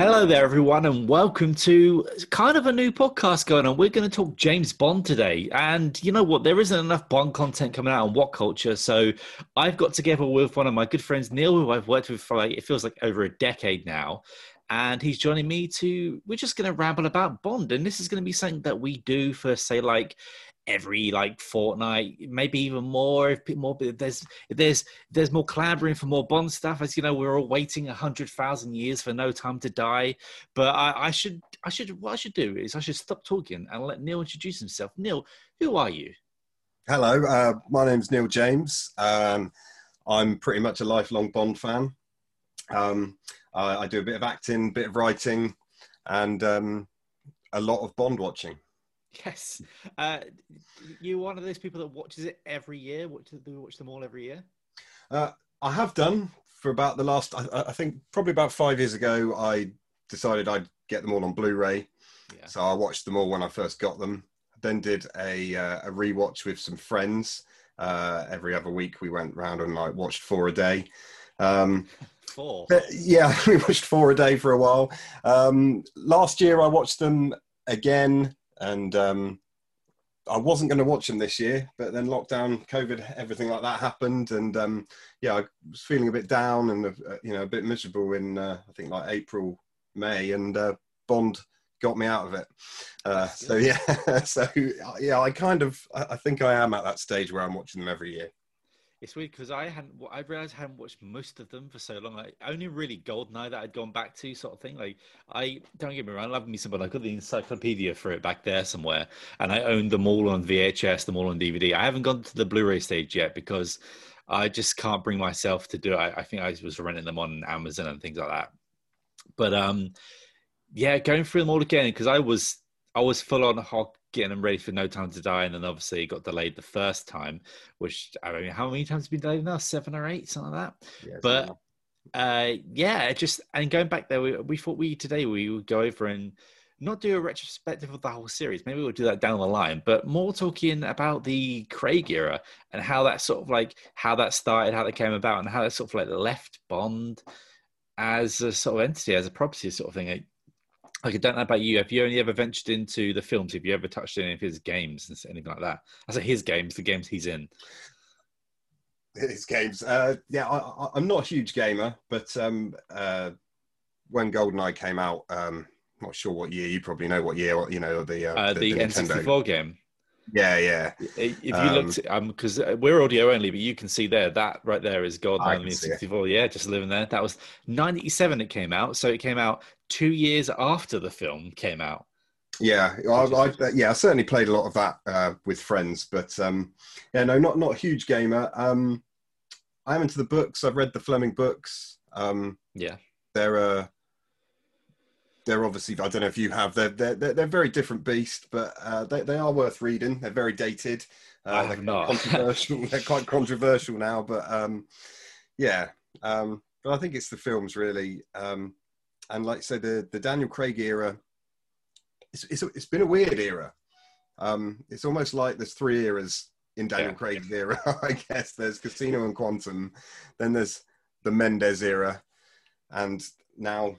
Hello there, everyone, and welcome to kind of a new podcast going on. We're going to talk James Bond today. And you know what? There isn't enough Bond content coming out on What Culture. So I've got together with one of my good friends, Neil, who I've worked with for like, it feels like over a decade now. And he's joining me to, we're just going to ramble about Bond. And this is going to be something that we do for, say, like every like fortnight, maybe even more. If more, if there's if there's there's more clamoring for more Bond stuff, as you know, we're all waiting a hundred thousand years for No Time to Die. But I, I should I should what I should do is I should stop talking and let Neil introduce himself. Neil, who are you? Hello, uh, my name's Neil James. Um, I'm pretty much a lifelong Bond fan. Um, I, I, do a bit of acting, a bit of writing, and um, a lot of Bond watching. Yes. Uh, you're one of those people that watches it every year. What do we watch them all every year? Uh, I have done for about the last. I, I, think probably about five years ago. I decided I'd get them all on Blu-ray. Yeah. So I watched them all when I first got them. Then did a uh, a rewatch with some friends. Uh, every other week we went round and like watched four a day. Um, four. yeah, we watched four a day for a while. Um, last year I watched them again and um, I wasn't going to watch them this year, but then lockdown, COVID, everything like that happened, and um, yeah, I was feeling a bit down and uh, you know a bit miserable in uh, I think like April, May, and uh, Bond got me out of it. Uh, so yeah, so yeah, I kind of I think I am at that stage where I'm watching them every year. It's weird because I hadn't. I realized I hadn't watched most of them for so long. Like only really Goldeneye that I'd gone back to, sort of thing. Like I don't get me wrong, I love me some, but I got the encyclopedia for it back there somewhere, and I owned them all on VHS, them all on DVD. I haven't gone to the Blu-ray stage yet because I just can't bring myself to do it. I, I think I was renting them on Amazon and things like that. But um, yeah, going through them all again because I was I was full on hog getting them ready for No Time to Die, and then obviously got delayed the first time. Which I mean, how many times has been delayed now? Seven or eight, something like that. Yeah, but uh, yeah, just and going back there, we, we thought we today we would go over and not do a retrospective of the whole series. Maybe we'll do that down the line, but more talking about the Craig era and how that sort of like how that started, how that came about, and how that sort of like left Bond as a sort of entity, as a property sort of thing. Like I don't know about you. Have you only ever ventured into the films? Have you ever touched any of his games and anything like that? I say his games, the games he's in. His games. Uh, yeah, I, am not a huge gamer, but um, uh, when GoldenEye came out, um, not sure what year. You probably know what year. You know the uh, uh the, the, the N64 game. Yeah, yeah. If you um, looked, um, because uh, we're audio only, but you can see there that right there is GoldenEye 64. Yeah, just living there. That was 97. It came out, so it came out two years after the film came out. Yeah, I, I, yeah, I certainly played a lot of that uh, with friends, but um, yeah, no, not not a huge gamer. Um, I am into the books. I've read the Fleming books. Um, yeah, they're uh, they're obviously I don't know if you have. They're they're they're, they're very different beast, but uh, they they are worth reading. They're very dated. Uh, I have not. controversial. they're quite controversial now, but um, yeah. Um, but I think it's the films really. Um, and like I said, the the Daniel Craig era, it's it's, it's been a weird era. Um, it's almost like there's three eras in Daniel yeah. Craig's era. I guess there's Casino and Quantum, then there's the Mendes era, and now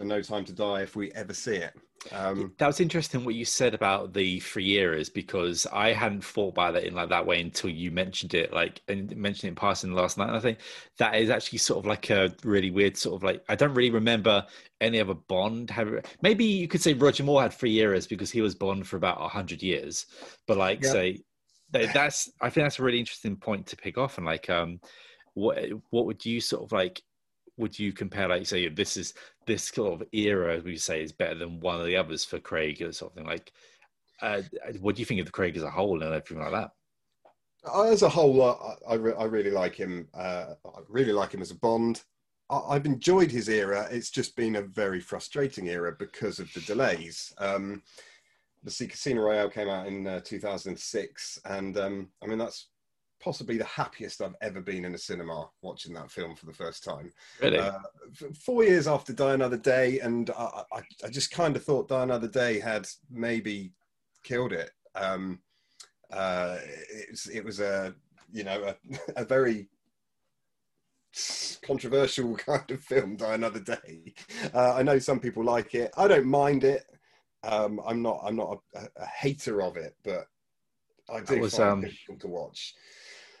No Time to Die if we ever see it. Um, that was interesting what you said about the three eras because I hadn't thought about it in like that way until you mentioned it, like and mentioned it in passing last night. And I think that is actually sort of like a really weird sort of like I don't really remember any other Bond. Have, maybe you could say Roger Moore had three eras because he was Bond for about hundred years, but like say that, that's I think that's a really interesting point to pick off and like um what what would you sort of like would you compare like say this is this sort of era we say is better than one of the others for Craig or something like uh, what do you think of the Craig as a whole and everything like that as a whole, I, I, re- I really like him. Uh, I really like him as a Bond. I, I've enjoyed his era. It's just been a very frustrating era because of the delays. Um, the Casino Royale came out in uh, 2006, and um, I mean that's possibly the happiest I've ever been in a cinema watching that film for the first time. really Uh, four years after Die Another Day, and I, I, I just kind of thought Die Another Day had maybe killed it. Um, uh, it, was, it was a you know a, a very controversial kind of film. Die Another Day. Uh, I know some people like it. I don't mind it. Um, I'm not. I'm not a, a hater of it, but I do was, find um, it difficult to watch.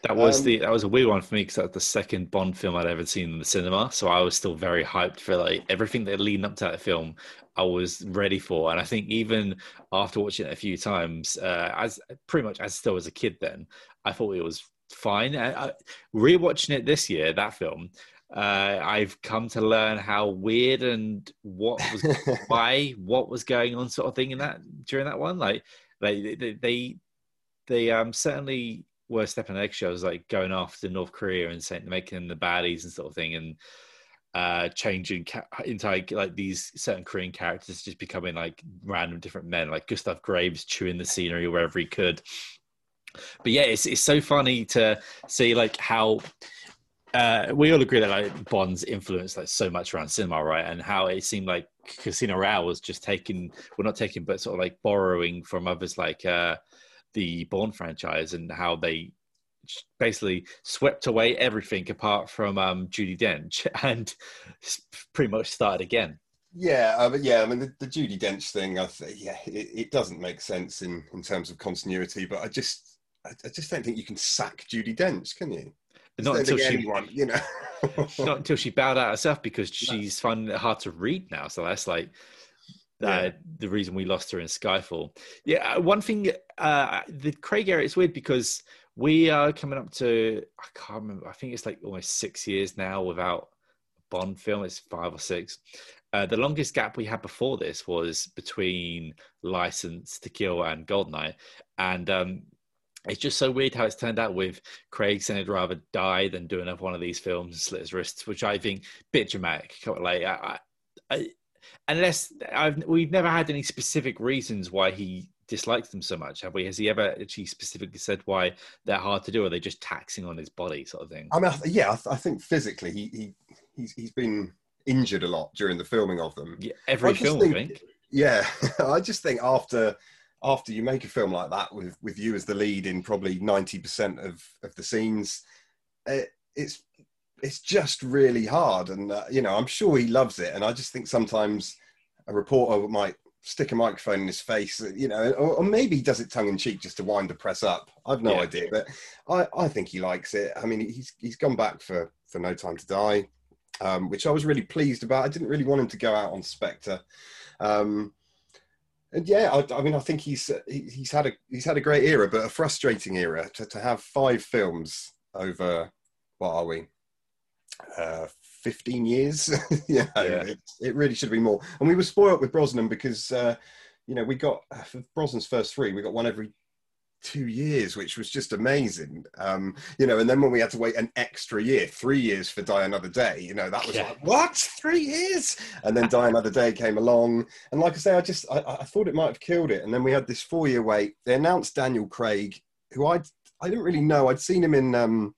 That was um, the that was a weird one for me because that's the second Bond film I'd ever seen in the cinema so I was still very hyped for like everything that leading up to that film I was ready for and I think even after watching it a few times uh, as pretty much as still as a kid then I thought it was fine I, I, rewatching it this year that film uh, I've come to learn how weird and what was why what was going on sort of thing in that during that one like they they they, they um certainly were stepping on eggshells like going after north korea and saying making the baddies and sort of thing and uh changing ca- entire like these certain korean characters just becoming like random different men like gustav graves chewing the scenery wherever he could but yeah it's, it's so funny to see like how uh, we all agree that like Bond's influenced like so much around cinema, right? And how it seemed like Casino Royale was just taking, well, not taking, but sort of like borrowing from others like uh, the Bond franchise, and how they basically swept away everything apart from um, Judi Dench and pretty much started again. Yeah, uh, but yeah, I mean the, the Judi Dench thing, I th- yeah, it, it doesn't make sense in in terms of continuity. But I just, I, I just don't think you can sack Judi Dench, can you? Not until she, anyone, you know. not until she bowed out herself because she's finding it hard to read now. So that's like uh, Yeah. the reason we lost her in Skyfall. Yeah, uh, one thing, uh, the Craig era, it's weird because we are coming up to, I can't remember, I think it's like almost six years now without a Bond film. It's five or six. Uh, the longest gap we had before this was between License to Kill and Goldeneye. And um, it's just so weird how it's turned out with Craig saying he'd rather die than do another one of these films and slit his wrists, which I think bit dramatic. Like, I, I, unless I've we've never had any specific reasons why he dislikes them so much, have we? Has he ever actually specifically said why they're hard to do? Or are they just taxing on his body, sort of thing? I mean, yeah, I, th- I think physically he, he he's he's been injured a lot during the filming of them. Yeah, every I film, think- I think. Yeah, I just think after after you make a film like that with with you as the lead in probably ninety percent of of the scenes, it, it's it's just really hard. And uh, you know, I'm sure he loves it. And I just think sometimes a reporter might stick a microphone in his face, you know, or, or maybe he does it tongue in cheek just to wind the press up. I've no Yeah. idea, but I I think he likes it. I mean, he's he's gone back for for No Time to Die. Um, which I was really pleased about. I didn't really want him to go out on Spectre. Um, and yeah, I, I mean, I think he's he's had a he's had a great era, but a frustrating era to, to have five films over what are we, uh, fifteen years? you know, Yeah. It, it really should be more. And we were spoiled with Brosnan because uh, you know we got for Brosnan's first three, we got one every two years, which was just amazing. Um, you know, and then when we had to wait an extra year, three years for Die Another Day, you know, that was Yeah. like, what? Three years? And then Die Another Day came along. And like I say, I just, I, I thought it might have killed it. And then we had this four year wait. They announced Daniel Craig, who I, I didn't really know. I'd seen him in, um,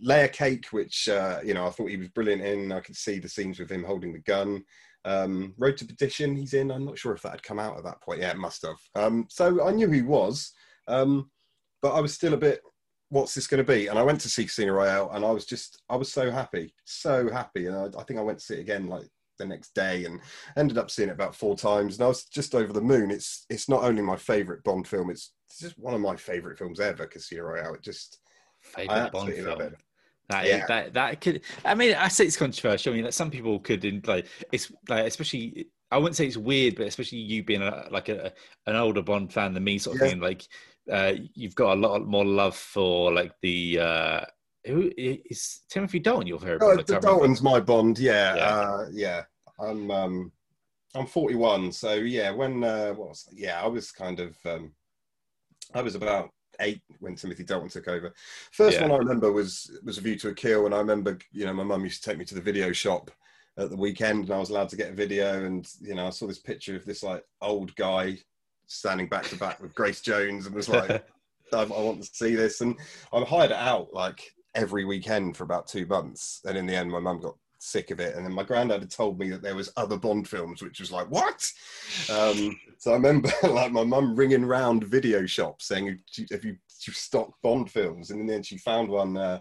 Layer Cake, which, uh, you know, I thought he was brilliant in. I could see the scenes with him holding the gun. Um, Road to Perdition, he's in. I'm not sure if that had come out at that point. Yeah, it must have. Um, so I knew he was, um, but I was still a bit, what's this going to be? And I went to see Casino Royale, and I was just, I was so happy, so happy. And I, I think I went to see it again like the next day and ended up seeing it about four times. And I was just over the moon. It's it's not only my favourite Bond film, it's, it's just one of my favourite films ever, Casino Royale. It just favorite Bond film. That, yeah. that that could. I mean, I say it's controversial. I mean, like some people could like it's like especially. I wouldn't say it's weird, but especially you being a, like a, an older Bond fan than me, sort of yeah. thing. Like uh, you've got a lot more love for like the uh, who is Timothy Dalton your favorite? Oh, the Dalton's my Bond. Yeah, yeah. Uh, yeah. I'm um, I'm 41, so yeah. When uh, what was yeah, I was kind of um, I was about eight when Timothy Dalton took over. First yeah. one I remember was was A View to a Kill, and I remember you know my mum used to take me to the video shop at the weekend, and I was allowed to get a video, and you know I saw this picture of this like old guy standing back to back with Grace Jones, and was like. I, I want to see this, and I hired it out like every weekend for about two months. And in the end, my mum got sick of it. And then my granddad had told me that there was other Bond films, which was like, what? Um, so I remember like my mum ringing round video shops saying, have you, you stock Bond films? And then she found one uh,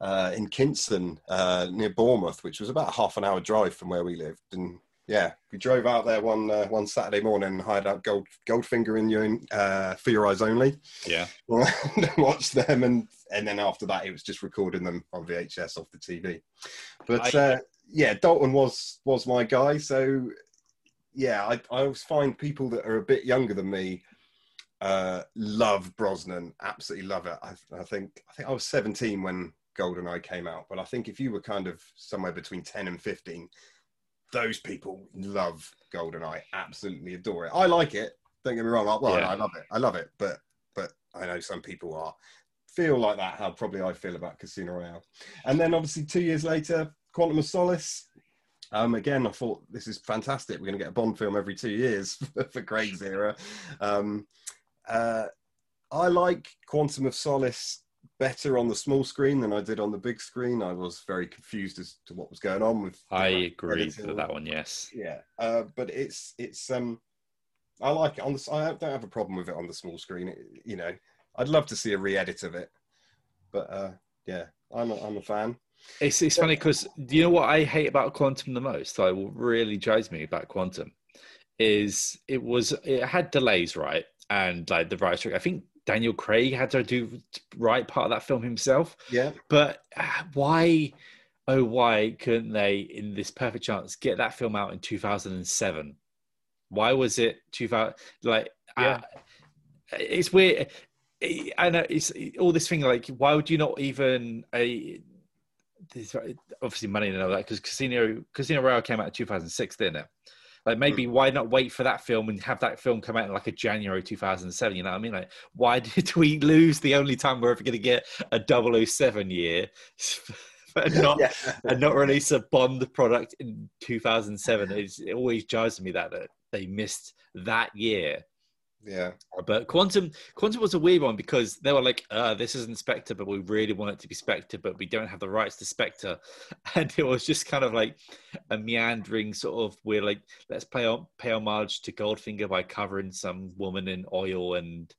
uh, in Kinson uh, near Bournemouth, which was about half an hour drive from where we lived. And yeah, we drove out there one uh, one Saturday morning and hired out Gold Goldfinger in your uh, for your eyes only. Yeah, watched them, and and then after that, it was just recording them on VHS off the TV. But I, uh, yeah, Dalton was was my guy. So yeah, I I always find people that are a bit younger than me uh, love Brosnan. Absolutely love it. I, I think I think I was 17 when GoldenEye came out, but I think if you were kind of somewhere between 10 and 15 those people love GoldenEye, absolutely adore it. I like it. Don't get me wrong. Well, yeah. I love it. I love it. But but I know some people are feel like that. How probably I feel about Casino Royale. And then obviously two years later, Quantum of Solace. Um, again, I thought this is fantastic. We're going to get a Bond film every two years for Craig's era. Um, uh, I like Quantum of Solace better on the small screen than I did on the big screen. I was very confused as to what was going on with. I agree with that one. Yes. Yeah, uh, but it's it's um, I like it on the. I don't have a problem with it on the small screen. It, you know, I'd love to see a re-edit of it, but uh, yeah, I'm a, I'm a fan. It's it's funny because do you know what I hate about Quantum the most? Like, what really drives me about Quantum is it was it had delays, right? And like the right I think Daniel Craig had to do write part of that film himself. Yeah. But uh, why, oh, why couldn't they, in this perfect chance, get that film out in 2007? Why was it 2000? Like, yeah. Uh, it's weird. I know it's all this thing like, why would you not even a this, obviously money and all that because Casino Casino Royale came out in 2006, didn't it? Like maybe why not wait for that film and have that film come out in like a January 2007? You know what I mean? Like why did we lose the only time we're ever going to get a 007 year? and not yeah. and not release a Bond product in 2007. It's, it always drives me that, that they missed that year yeah. But Quantum Quantum was a weird one because they were like, uh, this isn't Spectre, but we really want it to be Spectre, but we don't have the rights to Spectre. And it was just kind of like a meandering sort of we're like, let's pay pay homage to Goldfinger by covering some woman in oil and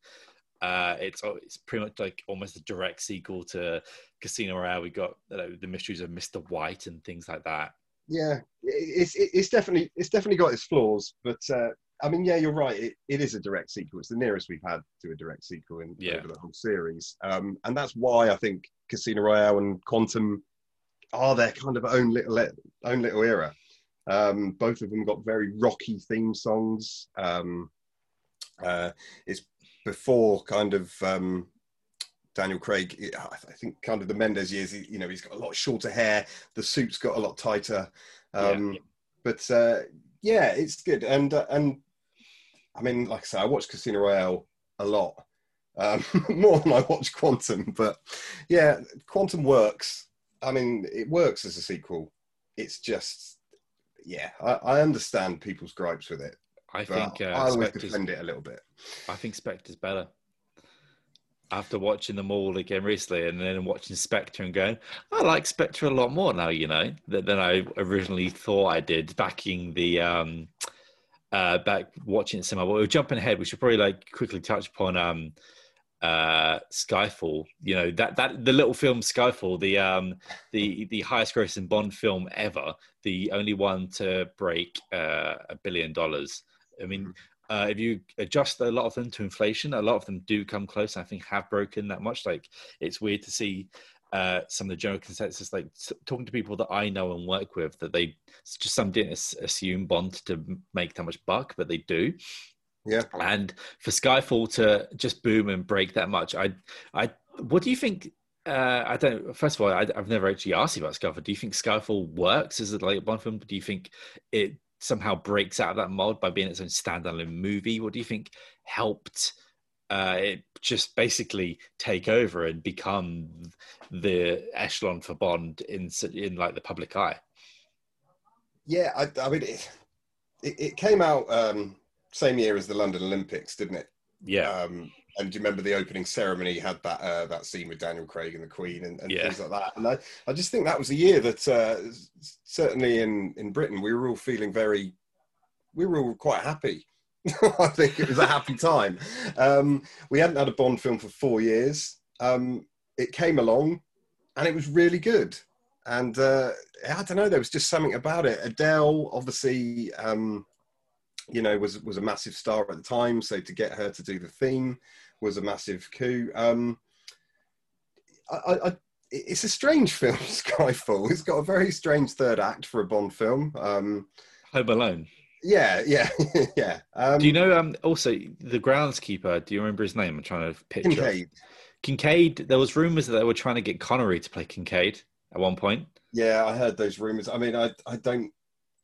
uh, it's it's pretty much like almost a direct sequel to Casino Royale. We got you know, the mysteries of Mr. White and things like that. Yeah, it's it's definitely it's definitely got its flaws, but uh, I mean, yeah, you're right. It, it is a direct sequel. It's the nearest we've had to a direct sequel in yeah. over the whole series, um, and that's why I think Casino Royale and Quantum are their kind of own little own little era. Um, both of them got very rocky theme songs. Um, uh, it's before kind of um, Daniel Craig. I think kind of the Mendes years. You know, he's got a lot shorter hair. The suit's got a lot tighter. Yeah, yeah. Um, but uh, yeah, it's good. And uh, and I mean, like I say, I watch Casino Royale a lot, um, more than I watch Quantum. But yeah, Quantum works. I mean, it works as a sequel. It's just, yeah, I, I understand people's gripes with it. I think uh, I always defend it a little bit. I think Spectre's better. After watching them all again recently, and then watching Spectre and going, I like Spectre a lot more now. You know than, than I originally thought I did. Backing the um, uh, back watching it somehow. But we're jumping ahead. We should probably like quickly touch upon um, uh, Skyfall. You know that that the little film Skyfall, the um the the highest grossing Bond film ever, the only one to break uh, a billion dollars. I mean, uh, if you adjust a lot of them to inflation, a lot of them do come close. I think have broken that much. Like it's weird to see uh, some of the general consensus, like talking to people that I know and work with, that they just some didn't assume Bond to make that much buck, but they do. Yeah. And for Skyfall to just boom and break that much, I, I, what do you think? Uh, I don't. First of all, I, have never actually asked you about Skyfall. Do you think Skyfall works as a like Bond film? Do you think it somehow breaks out of that mold by being its own standalone movie? What do you think helped uh, it just basically take over and become the echelon for Bond in in like the public eye? Yeah, I, I mean, it, it, it, came out um, same year as the London Olympics, didn't it? Yeah. Um, and do you remember the opening ceremony had that uh, that scene with Daniel Craig and the Queen and, and yeah. things like that? And I, I just think that was a year that uh, certainly in in Britain we were all feeling very, we were all quite happy. I think it was a happy time. Um, we hadn't had a Bond film for four years. Um, it came along, and it was really good. And uh, I don't know, there was just something about it. Adele, obviously, um, you know, was was a massive star at the time. So to get her to do the theme was a massive coup. Um, I, I, it's a strange film, Skyfall. It's got a very strange third act for a Bond film. Um, Home Alone. Yeah, yeah, yeah. Um, do you know? Um, also, the groundskeeper. Do you remember his name? I'm trying to picture. Kincaid. Kincaid. There was rumors that they were trying to get Connery to play Kincaid at one point. Yeah, I heard those rumors. I mean, I, I don't,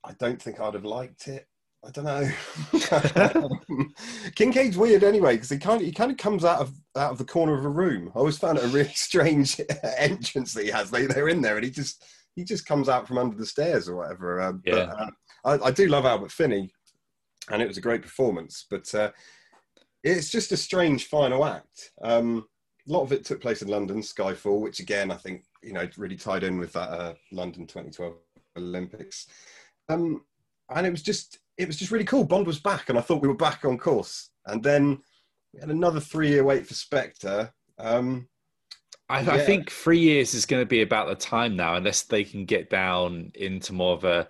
I don't think I'd have liked it. I don't know. Kincaid's weird anyway because he kind of he kind of comes out of out of the corner of a room. I always found it a really strange entrance that he has. They they're in there and he just he just comes out from under the stairs or whatever. Uh, yeah. But, uh, I, I, do love Albert Finney, and it was a great performance. But uh, it's just a strange final act. Um, a lot of it took place in London, Skyfall, which again I think you know really tied in with that uh, London 2012 Olympics. Um, and it was just it was just really cool. Bond was back, and I thought we were back on course. And then we had another three-year wait for Spectre. Um, I, yeah. I, think three years is going to be about the time now, unless they can get down into more of a.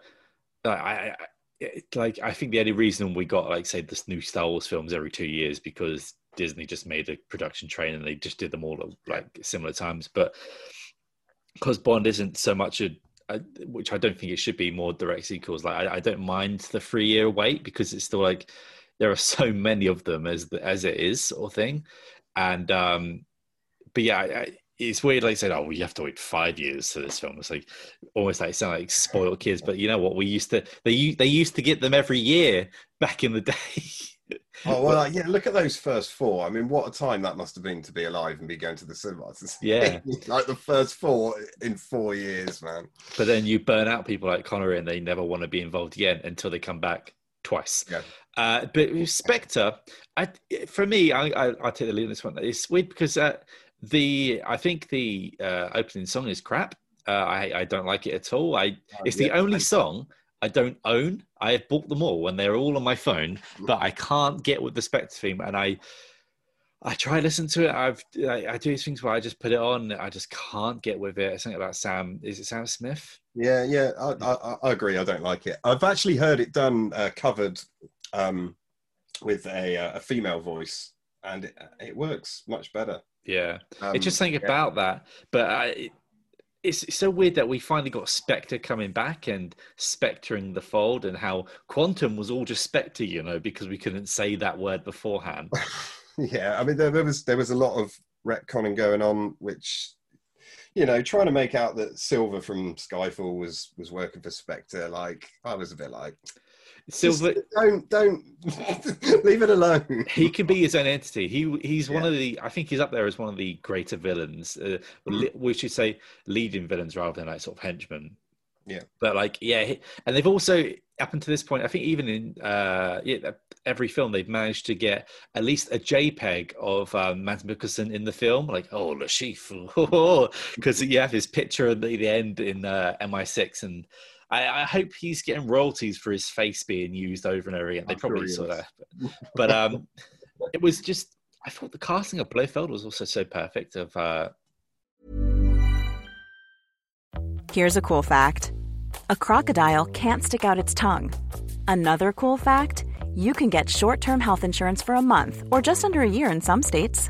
I, I, like I think the only reason we got like say this new Star Wars films every two years because Disney just made a production train and they just did them all at like similar times, but because Bond isn't so much a which I don't think it should be more direct sequels. Like I, I don't mind the three year wait because it's still like there are so many of them as the, as it is of thing. And um, but yeah, I, it's weird. Like I said, oh, we have to wait five years for this film. It's like almost like sound like spoiled kids. But you know what? We used to they they used to get them every year back in the day. Oh well, yeah. Look at those first four. I mean, what a time that must have been to be alive and be going to the cinema. Yeah, like the first four in four years, man. But then you burn out people like Connery, and they never want to be involved again until they come back twice. Yeah. Uh, but Spectre, I, for me, I, I, I take the lead on this one. It's weird because uh, the I think the uh, opening song is crap. Uh, I, I don't like it at all. I oh, it's yeah, the only song I don't own. I have bought them all and they're all on my phone, but I can't get with the Spectre theme. And I, I try to listen to it. I've I, I, do these things where I just put it on. I just can't get with it. Something about Sam. Is it Sam Smith? Yeah, yeah. I, I, I agree. I don't like it. I've actually heard it done uh, covered um, with a, uh, a female voice, and it, it works much better. Yeah, um, it's just something yeah. about that. But I, it's, it's so weird that we finally got Spectre coming back and Spectring the fold, and how Quantum was all just Spectre, you know, because we couldn't say that word beforehand. yeah, I mean, there, there, was there was a lot of retconning going on, which you know, trying to make out that Silva from Skyfall was was working for Spectre. Like, I was a bit like, Silva, Just don't don't leave it alone. he can be his own entity. He he's yeah. one of the. I think he's up there as one of the greater villains. Uh, mm. We should say leading villains rather than like sort of henchmen. Yeah, but like yeah, and they've also up until this point, I think even in uh, yeah, every film they've managed to get at least a JPEG of um, Mads Mikkelsen in the film, like oh Chiffre, because you have his picture at the, the end in uh, MI6 and I, I, hope he's getting royalties for his face being used over and over again. They I'm probably sure saw that, but, but um, it was just I thought the casting of Blofeld was also so perfect. Of uh, Here's a cool fact a crocodile can't stick out its tongue. Another cool fact you can get short term health insurance for a month or just under a year in some states.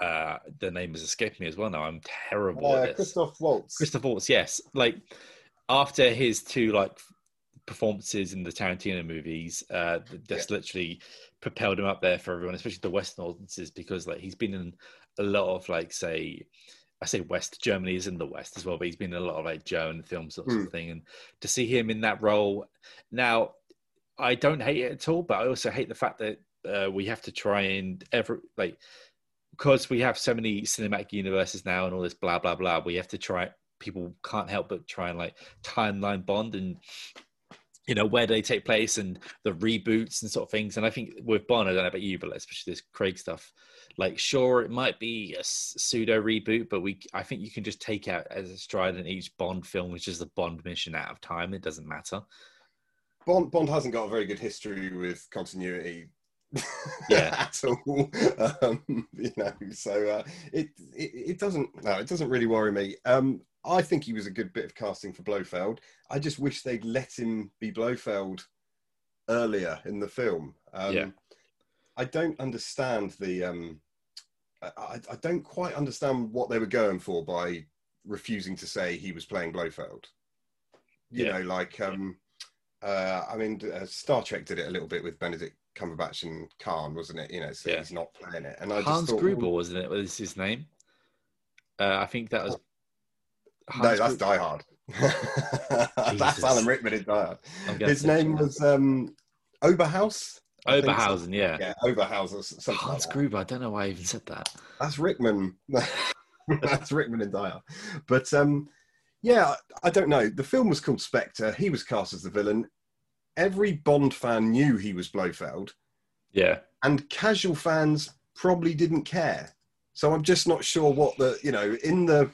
Uh, the name has escaped me as well. Now I'm terrible Uh, at this. Christoph Waltz. Christoph Waltz, yes. Like after his two like performances in the Tarantino movies, uh, th- that's literally propelled him up there for everyone, especially the Western audiences, because like he's been in a lot of like say. I say West Germany is in the West as well, but he's been in a lot of like German films sort of thing, and to see him in that role now, I don't hate it at all, but I also hate the fact that uh, we have to try and ever like because we have so many cinematic universes now and all this blah blah blah. We have to try. People can't help but try and like timeline bond and you know where they take place and the reboots and sort of things. And I think with Bond, I don't know about you, but especially this Craig stuff. Like, sure, it might be a pseudo reboot, but we I think you can just take out as a stride in each Bond film, which is the Bond mission out of time. It doesn't matter. Bond, Bond hasn't got a very good history with continuity. Yeah. at all. Um, you know, so uh, it, it it doesn't no, it doesn't really worry me. Um, I think he was a good bit of casting for Blofeld. I just wish they'd let him be Blofeld earlier in the film. Um, Yeah. I don't understand the. Um, I, I don't quite understand what they were going for by refusing to say he was playing Blofeld. You Yeah. know, like um, uh, I mean, uh, Star Trek did it a little bit with Benedict Cumberbatch and Khan, wasn't it? You know, so Yeah. he's not playing it. And I Hans just thought, Gruber, wasn't it? Was his name? Uh, I think that was. no, that's Gru- Die Hard. that's Alan Rickman in Die Hard. I'm gonna His name it. was um, Oberhaus. I think so. Oberhausen, yeah. Yeah, Oberhaus or something like Hans that. Gruber. I don't know why I even said that. That's Rickman. That's Rickman in Dyer. But um, yeah, I don't know. The film was called Spectre. He was cast as the villain. Every Bond fan knew he was Blofeld, Yeah, and casual fans probably didn't care. So I'm just not sure what the you know in the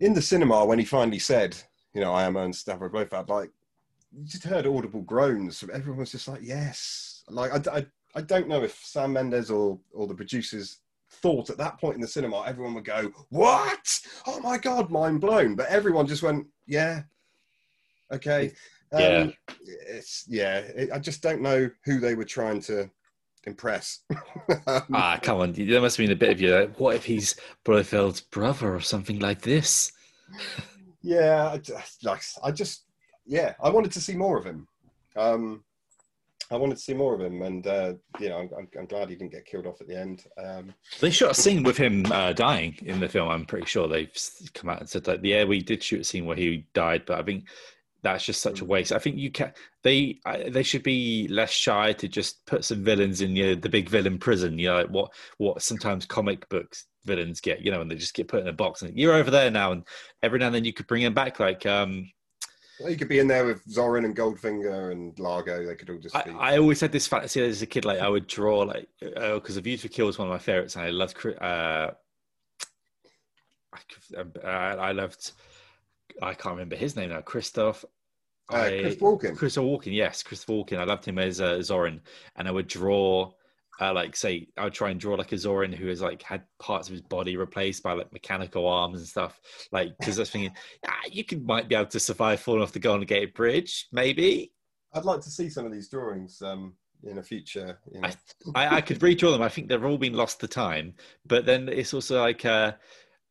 in the cinema when he finally said, you know, I am Ernst Stavro Blofeld. Like you just heard audible groans. From everyone was just like, yes. Like I, I, I don't know if Sam Mendes or or the producers thought at that point in the cinema everyone would go, what? Oh my god, mind blown. But everyone just went, yeah, okay. Um, Yeah. It's yeah. It, I just don't know who they were trying to impress. Um, ah, come on. There must have been a bit of you. Like, what if he's Blofeld's brother or something like this? Yeah, I just, like, I just, yeah, I wanted to see more of him. Um, I wanted to see more of him, and uh, you know, I'm, I'm, I'm glad he didn't get killed off at the end. Um, They shot a scene with him uh, dying in the film. I'm pretty sure they've come out and said that. Yeah, we did shoot a scene where he died, but I think that's just such a waste. I think you can. They I, they should be less shy to just put some villains in you know, the big villain prison. You know, like what what sometimes comic books villains get. You know, and they just get put in a box and you're over there now. And every now and then you could bring him back. Like um, he could be in there with Zorin and Goldfinger and Largo. They could all just I, be. I always had this fantasy as a kid, like I would draw, like because uh, View to Kill was one of my favorites, and I loved. Uh, I, uh, I loved I can't remember his name now. Christoph. Uh, Chris Walken. Chris Walken, yes, Chris Walken. I loved him as uh, Zorin, and I would draw, uh, like, say, I would try and draw like a Zorin who has like had parts of his body replaced by like mechanical arms and stuff. Like, because I was thinking, ah, you could might be able to survive falling off the Golden Gate Bridge, maybe. I'd like to see some of these drawings um, in a future. You know. I, I, I could redraw them. I think they've all been lost to time, but then it's also like. Uh,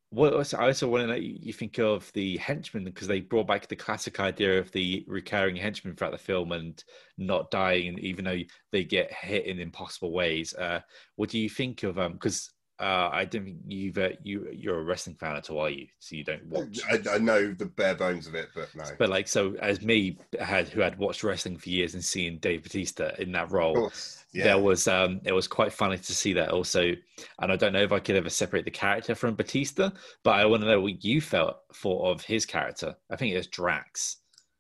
what I also want to know you think of the henchmen because they brought back the classic idea of the recurring henchmen throughout the film and not dying, even though they get hit in impossible ways. Uh, what do you think of um? Because uh, I don't think you've uh, you you're a wrestling fan at all, are you? So you don't watch. I, I, know the bare bones of it, but no. But like, so as me had who had watched wrestling for years and seeing Dave Batista in that role, yeah. there was um it was quite funny to see that also. And I don't know if I could ever separate the character from Batista, but I want to know what you felt for of his character. I think it was Drax.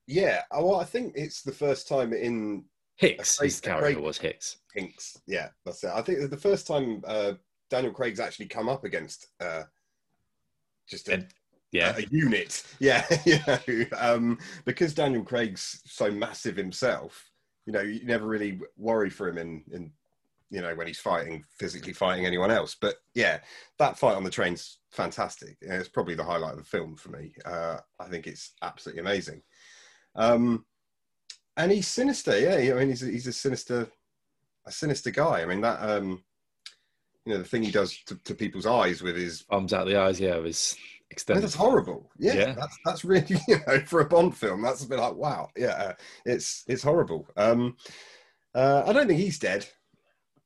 Yeah, uh, well, I think it's the first time in Hinx. His character was Hinx. Hinx, yeah, that's it. I think the first time uh, Daniel Craig's actually come up against uh, just a, yeah. a, a unit. Yeah, you know, um, because Daniel Craig's so massive himself, you know, you never really worry for him in, in you know, when he's fighting, physically fighting anyone else. But yeah, that fight on the train's fantastic. It's probably the highlight of the film for me. Uh, I think it's absolutely amazing. Um, and he's sinister, yeah. I mean, he's he's a sinister, a sinister guy. I mean, that um, you know the thing he does to, to people's eyes with his arms out the eyes, yeah, was extended. That's horrible. Yeah, yeah, that's that's really you know for a Bond film, that's a bit like wow, yeah, it's it's horrible. Um, uh, I don't think he's dead.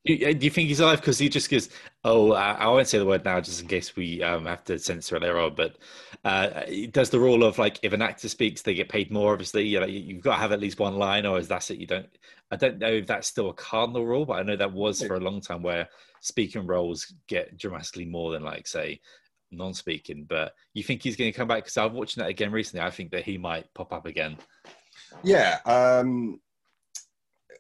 Do you, uh, do you think he's alive? Because he just gives. Oh, I, I, won't say the word now, just in case we um, have to censor it later on. But uh, does the rule of like, if an actor speaks, they get paid more. Obviously, you know, you've got to have at least one line, or is that it? You don't. I don't know if that's still a cardinal rule, but I know that was for a long time where speaking roles get dramatically more than like say non-speaking. But you think he's going to come back? Because I'm watching that again recently. I think that he might pop up again. Yeah, um,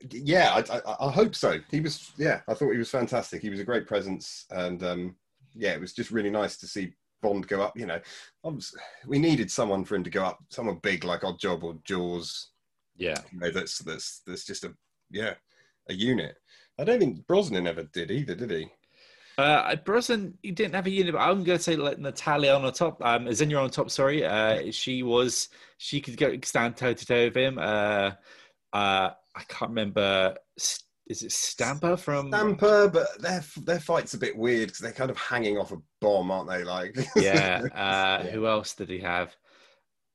yeah, I, I, I, hope so. He was, yeah, I thought he was fantastic. He was a great presence, and um, yeah, it was just really nice to see Bond go up. You know, we needed someone for him to go up, someone big like Oddjob or Jaws. Yeah, you know, that's that's that's just a yeah a unit. I don't think Brosnan ever did either, did he? Uh, Brosnan, he didn't have a unit, but I'm going to say like Natalia on the top. Um, Xenia Onatopp. Sorry, uh, she was. She could go stand toe to toe with him. Uh, uh, I can't remember. Is it Stamper from Stamper? But their their fight's a bit weird because they're kind of hanging off a bomb, aren't they? Like, yeah. Uh. Who else did he have?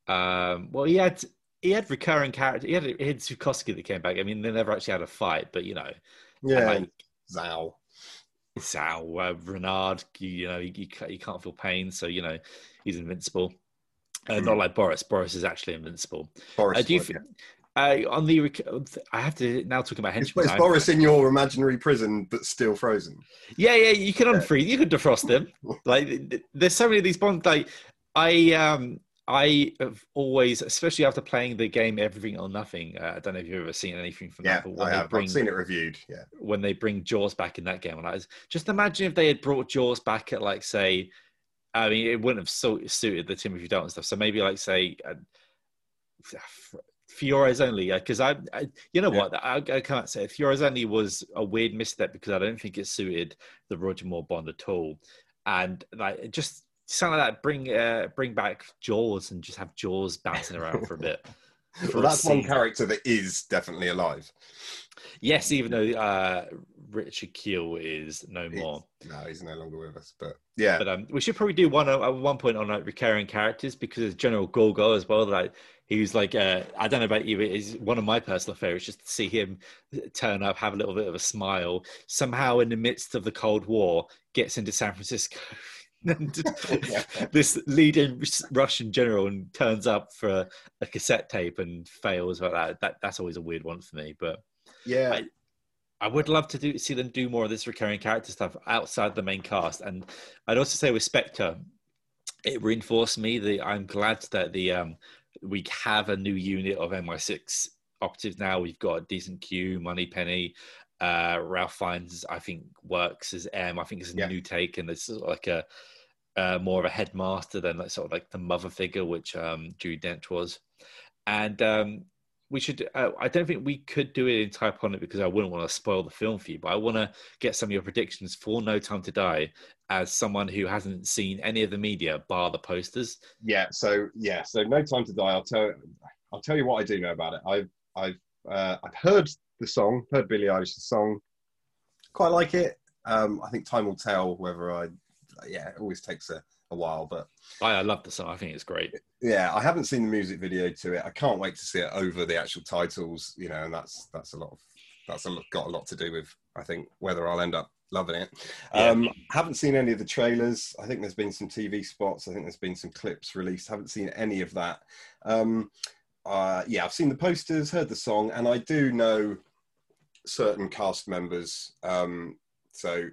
Um, well, he had he had recurring character. He had he had Zukovsky that came back. I mean, they never actually had a fight, but you know, yeah, like, Zao. Zao, uh, Renard, you, you know, you, you, can't feel pain, so you know he's invincible. Uh, not hmm. like Boris. Boris is actually invincible. Boris, uh, do you yeah. uh, on the? I have to now talk about henchmen. Is Boris in your imaginary prison, but still frozen? Yeah, yeah. You can unfreeze. You can defrost him. like, there's so many of these bonds. Like, I um, I have always, especially after playing the game Everything or Nothing. Uh, I don't know if you've ever seen anything from yeah, that. But I have. Bring, I've seen it reviewed. Yeah. When they bring Jaws back in that game, and I was just imagine if they had brought Jaws back at like say, I mean, it wouldn't have so, suited the Timothy Dalton stuff. So maybe like say, uh, Fiore's only because I, I, you know yeah. what, I, I, can't say Fiore's only was a weird misstep because I don't think it suited the Roger Moore Bond at all, and like just something like that. Bring uh, bring back Jaws and just have Jaws bouncing around for a bit. For well, that's one character that is definitely alive. Yes, even though uh, Richard Kiel is no more. no, he's no longer with us. But yeah, but um, we should probably do one at one point on like recurring characters because there's General Gogol as well. Like he's like uh, I don't know about you, is one of my personal favorites just to see him turn up, have a little bit of a smile. Somehow, in the midst of the Cold War, gets into San Francisco. this leading Russian general and turns up for a, a, cassette tape and fails like that. that. That's always a weird one for me. But yeah, I, I would love to do see them do more of this recurring character stuff outside the main cast. And I'd also say with Spectre, it reinforced me that I'm glad that the um, we have a new unit of MI6 operatives now. We've got a decent Q, Moneypenny, uh, Ralph Fiennes, I think, works as M. I think it's a yeah. new take, and it's like a uh, more of a headmaster than like sort of like the mother figure, which um, Judi Dench was. And um, we should. Uh, I don't think we could do it in type on it because I wouldn't want to spoil the film for you. But I want to get some of your predictions for No Time to Die as someone who hasn't seen any of the media bar the posters. Yeah. So yeah. So No Time to Die. I'll tell. I'll tell you what I do know about it. I've I've uh, I've heard the song, heard Billie Eilish's song. Quite like it. Um, I think time will tell whether I. Yeah, it always takes a, a while, but I, I love the song. I think it's great. yeah, I haven't seen the music video to it. I can't wait to see it over the actual titles. You know, and that's that's a lot of that's a, lot- got a lot to do with I think whether I'll end up loving it. Yeah. Um, haven't seen any of the trailers. I think there's been some TV spots. I think there's been some clips released. Haven't seen any of that. Um, uh, yeah, I've seen the posters, heard the song, and I do know certain cast members. Um, so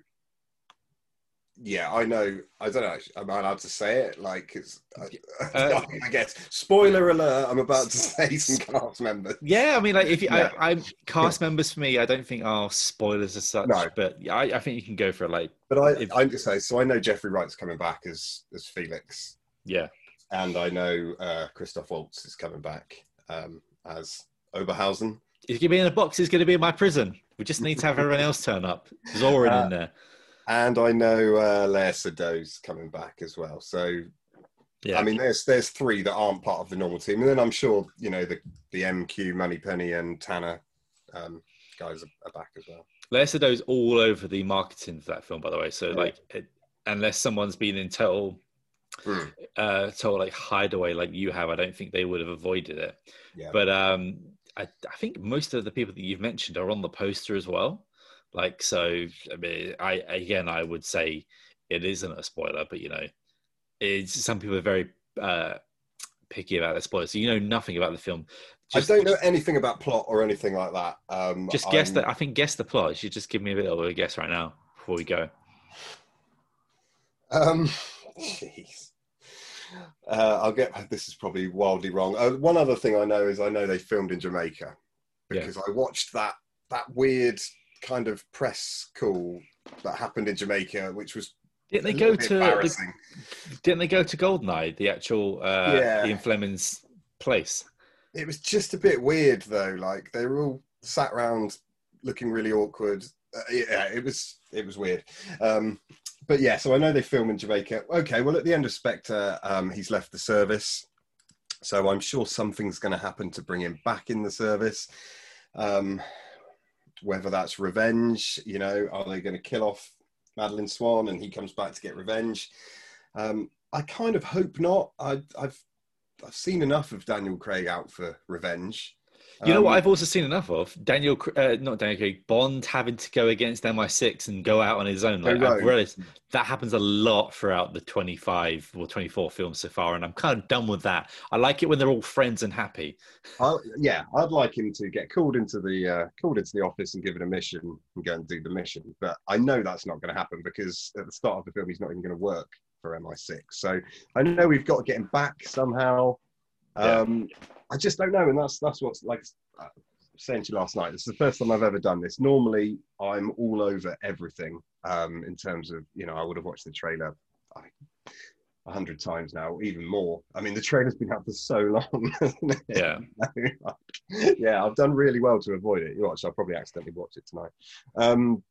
yeah, I know. I don't know. Am I allowed to say it? Like, it's, Uh, I guess. Spoiler alert! I'm about to say some cast members. Yeah, I mean, like if you. I, I'm cast members for me, I don't think are spoilers as such. No. But yeah, I, I think you can go for it. Like, But I, If- I'm just saying. so. I know Jeffrey Wright's coming back as as Felix, yeah, and I know uh, Christoph Waltz is coming back um, as Oberhauser. It's gonna be in a box. It's gonna be in my prison. We just need to have everyone else turn up. Zoran Uh, in there. And I know uh, Lea Seydoux's coming back as well. So Yeah, I mean, there's there's three that aren't part of the normal team, and then I'm sure you know the the MQ, Moneypenny, and Tanner um, guys are, back as well. Lea Seydoux's all over the marketing for that film, by the way. So Yeah. like, it, unless someone's been in total, Mm. uh, total like hideaway like you have, I don't think they would have avoided it. Yeah, But um, I, I think most of the people that you've mentioned are on the poster as well. Like, so I mean, I again, I would say it isn't a spoiler, but you know, it's some people are very uh, picky about the spoilers. So you know nothing about the film. Just, I don't know anything about plot or anything like that. Um, Just guess I'm- that. I think guess the plot. You should just give me a bit of a guess right now before we go. Um, jeez. Uh, I'll get. This is probably wildly wrong. Uh, one other thing I know is I know they filmed in Jamaica because I watched that that weird kind of press call that happened in Jamaica, which was Didn't they go to? The, didn't they go to Goldeneye, the actual uh, Yeah. Ian Fleming's place? It was just a bit weird though. Like they were all sat around looking really awkward. Uh, yeah, it was it was weird. Um, but yeah, so I know they film in Jamaica. Okay, well at the end of Spectre, um, he's left the service, so I'm sure something's going to happen to bring him back in the service. Um, whether that's revenge, you know, are they going to kill off Madeleine Swann and he comes back to get revenge? Um, I kind of hope not. I, I've I've seen enough of Daniel Craig out for revenge. You know what Um, I've also seen enough of? Daniel, uh, not Daniel Craig, Bond having to go against MI6 and go out on his own. Like, I've realized that happens a lot throughout the 25 or 24 films so far, and I'm kind of done with that. I like it when they're all friends and happy. I, yeah, I'd like him to get called into the uh, called into the office and given a mission and go and do the mission. But I know that's not going to happen because at the start of the film, he's not even going to work for MI6. So I know we've got to get him back somehow. Yeah. Um, I just don't know, and that's that's what's like uh, saying to you last night. It's the first time I've ever done this. Normally, I'm all over everything um, in terms of you know I would have watched the trailer. I, a hundred times now, even more. I mean, the trailer's been out for so long. Yeah. yeah, I've done really well to avoid it. You watch, I'll probably accidentally watch it tonight. Um,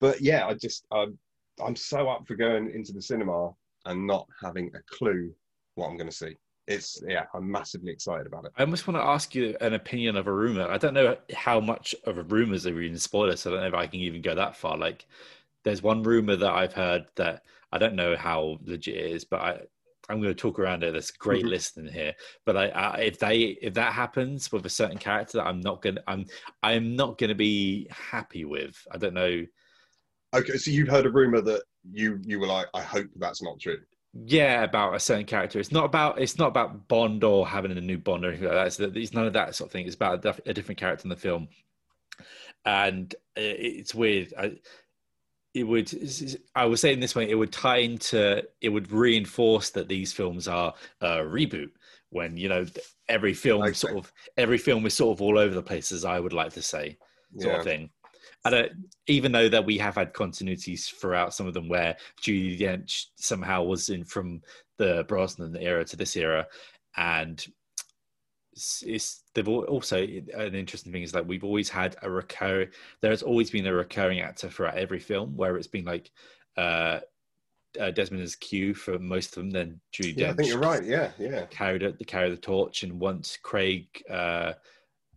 but yeah, I just I'm I'm so up for going into the cinema and not having a clue what I'm going to see. It's yeah, I'm massively excited about it. I almost want to ask you an opinion of a rumor. I don't know how much of a rumors are in spoilers, so I don't know if I can even go that far. Like, there's one rumor that I've heard that I don't know how legit it is, but I, I'm going to talk around it. There's great Mhm. listening here, but I, I, if they if that happens with a certain character that I'm not gonna I'm I'm not gonna be happy with. I don't know. Okay, so you've heard a rumor that you you were like, I hope that's not true. Yeah, about a certain character. It's not about it's not about Bond or having a new Bond or anything like that. It's, it's none of that sort of thing. It's about a, a different character in the film, and uh, it's weird. I, it would. I was saying this way. It would tie into. It would reinforce that these films are a reboot. When you know every film Okay. sort of every film is sort of all over the place, as I would like to say, sort Yeah. of thing. I don't, even though that we have had continuities throughout some of them where Judi Dench somehow was in from the Brosnan era to this era, and it's, it's they've also an interesting thing is that we've always had a recur. There has always been a recurring actor throughout every film where it's been like. Uh, uh, Desmond is Q for most of them. Then Judi Yeah, I think you're right. Yeah, yeah. carried the carry the torch, and once Craig uh,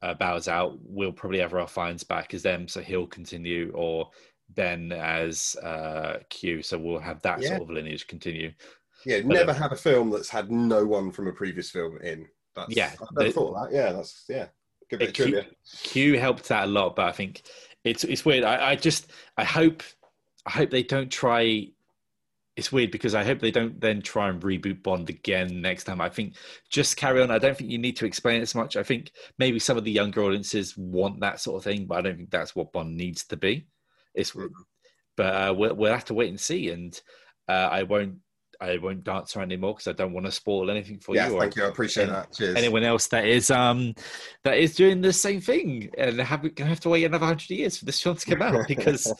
uh, bows out, we'll probably have Ralph Fiennes back as them, so he'll continue, or Ben as uh, Q, so we'll have that Yeah. sort of lineage continue. Yeah, But, never uh, had a film that's had no one from a previous film in. That's, Yeah, I've never thought of that. Yeah, that's yeah, good bit of Q, trivia. Q helped that a lot, but I think it's it's weird. I, I just I hope I hope they don't try. It's weird because I hope they don't then try and reboot Bond again next time. I think just carry on. I don't think you need to explain it as much. I think maybe some of the younger audiences want that sort of thing, but I don't think that's what Bond needs to be. It's but uh, we'll, we'll have to wait and see. And uh, I won't I won't dance around anymore because I don't want to spoil anything for Yeah, you. thank you. I appreciate that. Cheers. Anyone else that is um that is doing the same thing and have gonna have to wait another hundred years for this film to come out because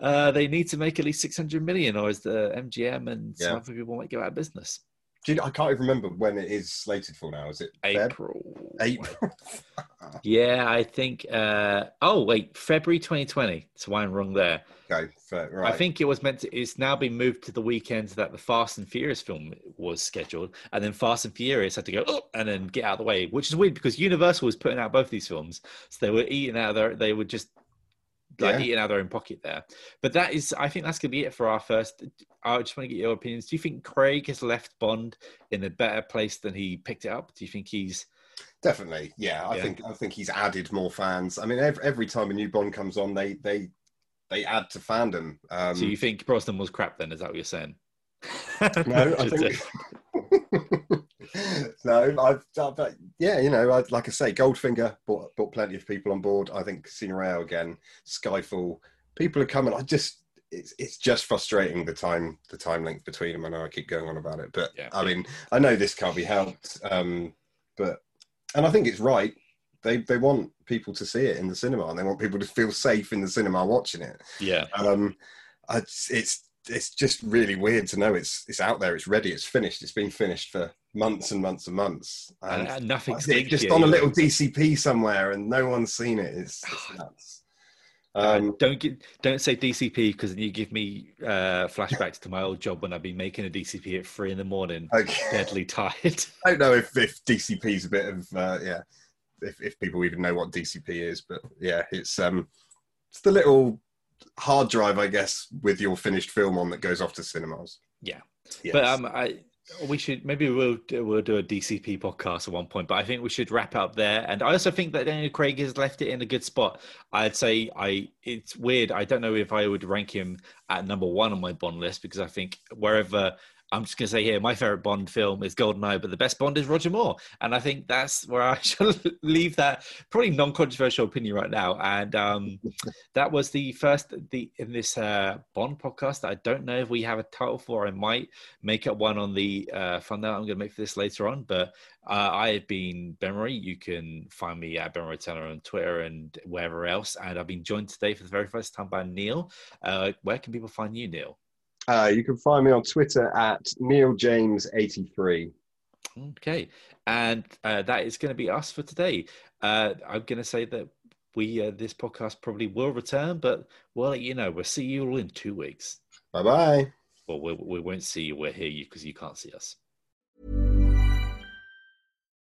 uh, they need to make at least six hundred million, or is the MGM and some Yeah. other people might go out of business? You- I can't even remember when it is slated for now. Is it Feb? April. April. Yeah, I think. Uh, oh wait, February 2020. So I'm wrong there. okay, fair, right. I think it was meant to. It's now been moved to the weekend that the Fast and Furious film was scheduled, and then Fast and Furious had to go up and then get out of the way, which is weird because Universal was putting out both these films, so they were eating out of their. They were just like Yeah. eating out of their own pocket there. But that is, I think that's gonna be it for our first. I just want to get your opinions. Do you think Craig has left Bond in a better place than he picked it up? Do you think he's Definitely, yeah. I Yeah. think I think he's added more fans. I mean, every, every time a new Bond comes on, they they they add to fandom. Um, so you think Brosnan was crap? Then is that what you're saying? no, I think no. I've, i but yeah, you know, I, like I say, Goldfinger brought brought plenty of people on board. I think Casino Royale again, Skyfall. People are coming. I just it's it's just frustrating the time the time length between them. I know I keep going on about it, but Yeah. I mean, I know this can't be helped. Um, but and I think it's right. They they want people to see it in the cinema, and they want people to feel safe in the cinema watching it. yeah. Um, I, it's it's just really weird to know it's it's out there, it's ready, it's finished, it's been finished for months and months and months, And, and nothing's linked just yet on a little DCP somewhere, and no one's seen it. It's, it's nuts. Um, Uh, don't get, don't say DCP because you give me uh, flashbacks to my old job when I'd be making a DCP at three in the morning, okay. deadly tired. I don't know if, if DCP is a bit of uh, yeah, if, if people even know what DCP is, but yeah, it's um, it's the little hard drive, I guess, with your finished film on that goes off to cinemas. Yeah. Yes. But um, I we should maybe we'll do, we'll do a DCP podcast at one point. But I think we should wrap up there. And I also think that Daniel Craig has left it in a good spot. I'd say I it's weird. I don't know if I would rank him at number one on my Bond list because I think wherever. I'm just going to say here, my favorite Bond film is GoldenEye, but the best Bond is Roger Moore. And I think that's where I shall leave that probably non controversial opinion right now. And um, that was the first the in this uh, Bond podcast. I don't know if we have a title for. I might make up one on the uh, fun that I'm going to make for this later on. But uh, I have been Ben Murray. You can find me at Ben Murray Tanner on Twitter and wherever else. And I've been joined today for the very first time by Neil. Uh, where can people find you, Neil? Uh, you can find me on Twitter at neiljames83. Okay, and uh, that is going to be us for today. Uh, I'm going to say that we uh, this podcast probably will return, but we'll let you know. We'll see you all in two weeks. Bye bye. Well, we, we won't see you. Hear you because you can't see us.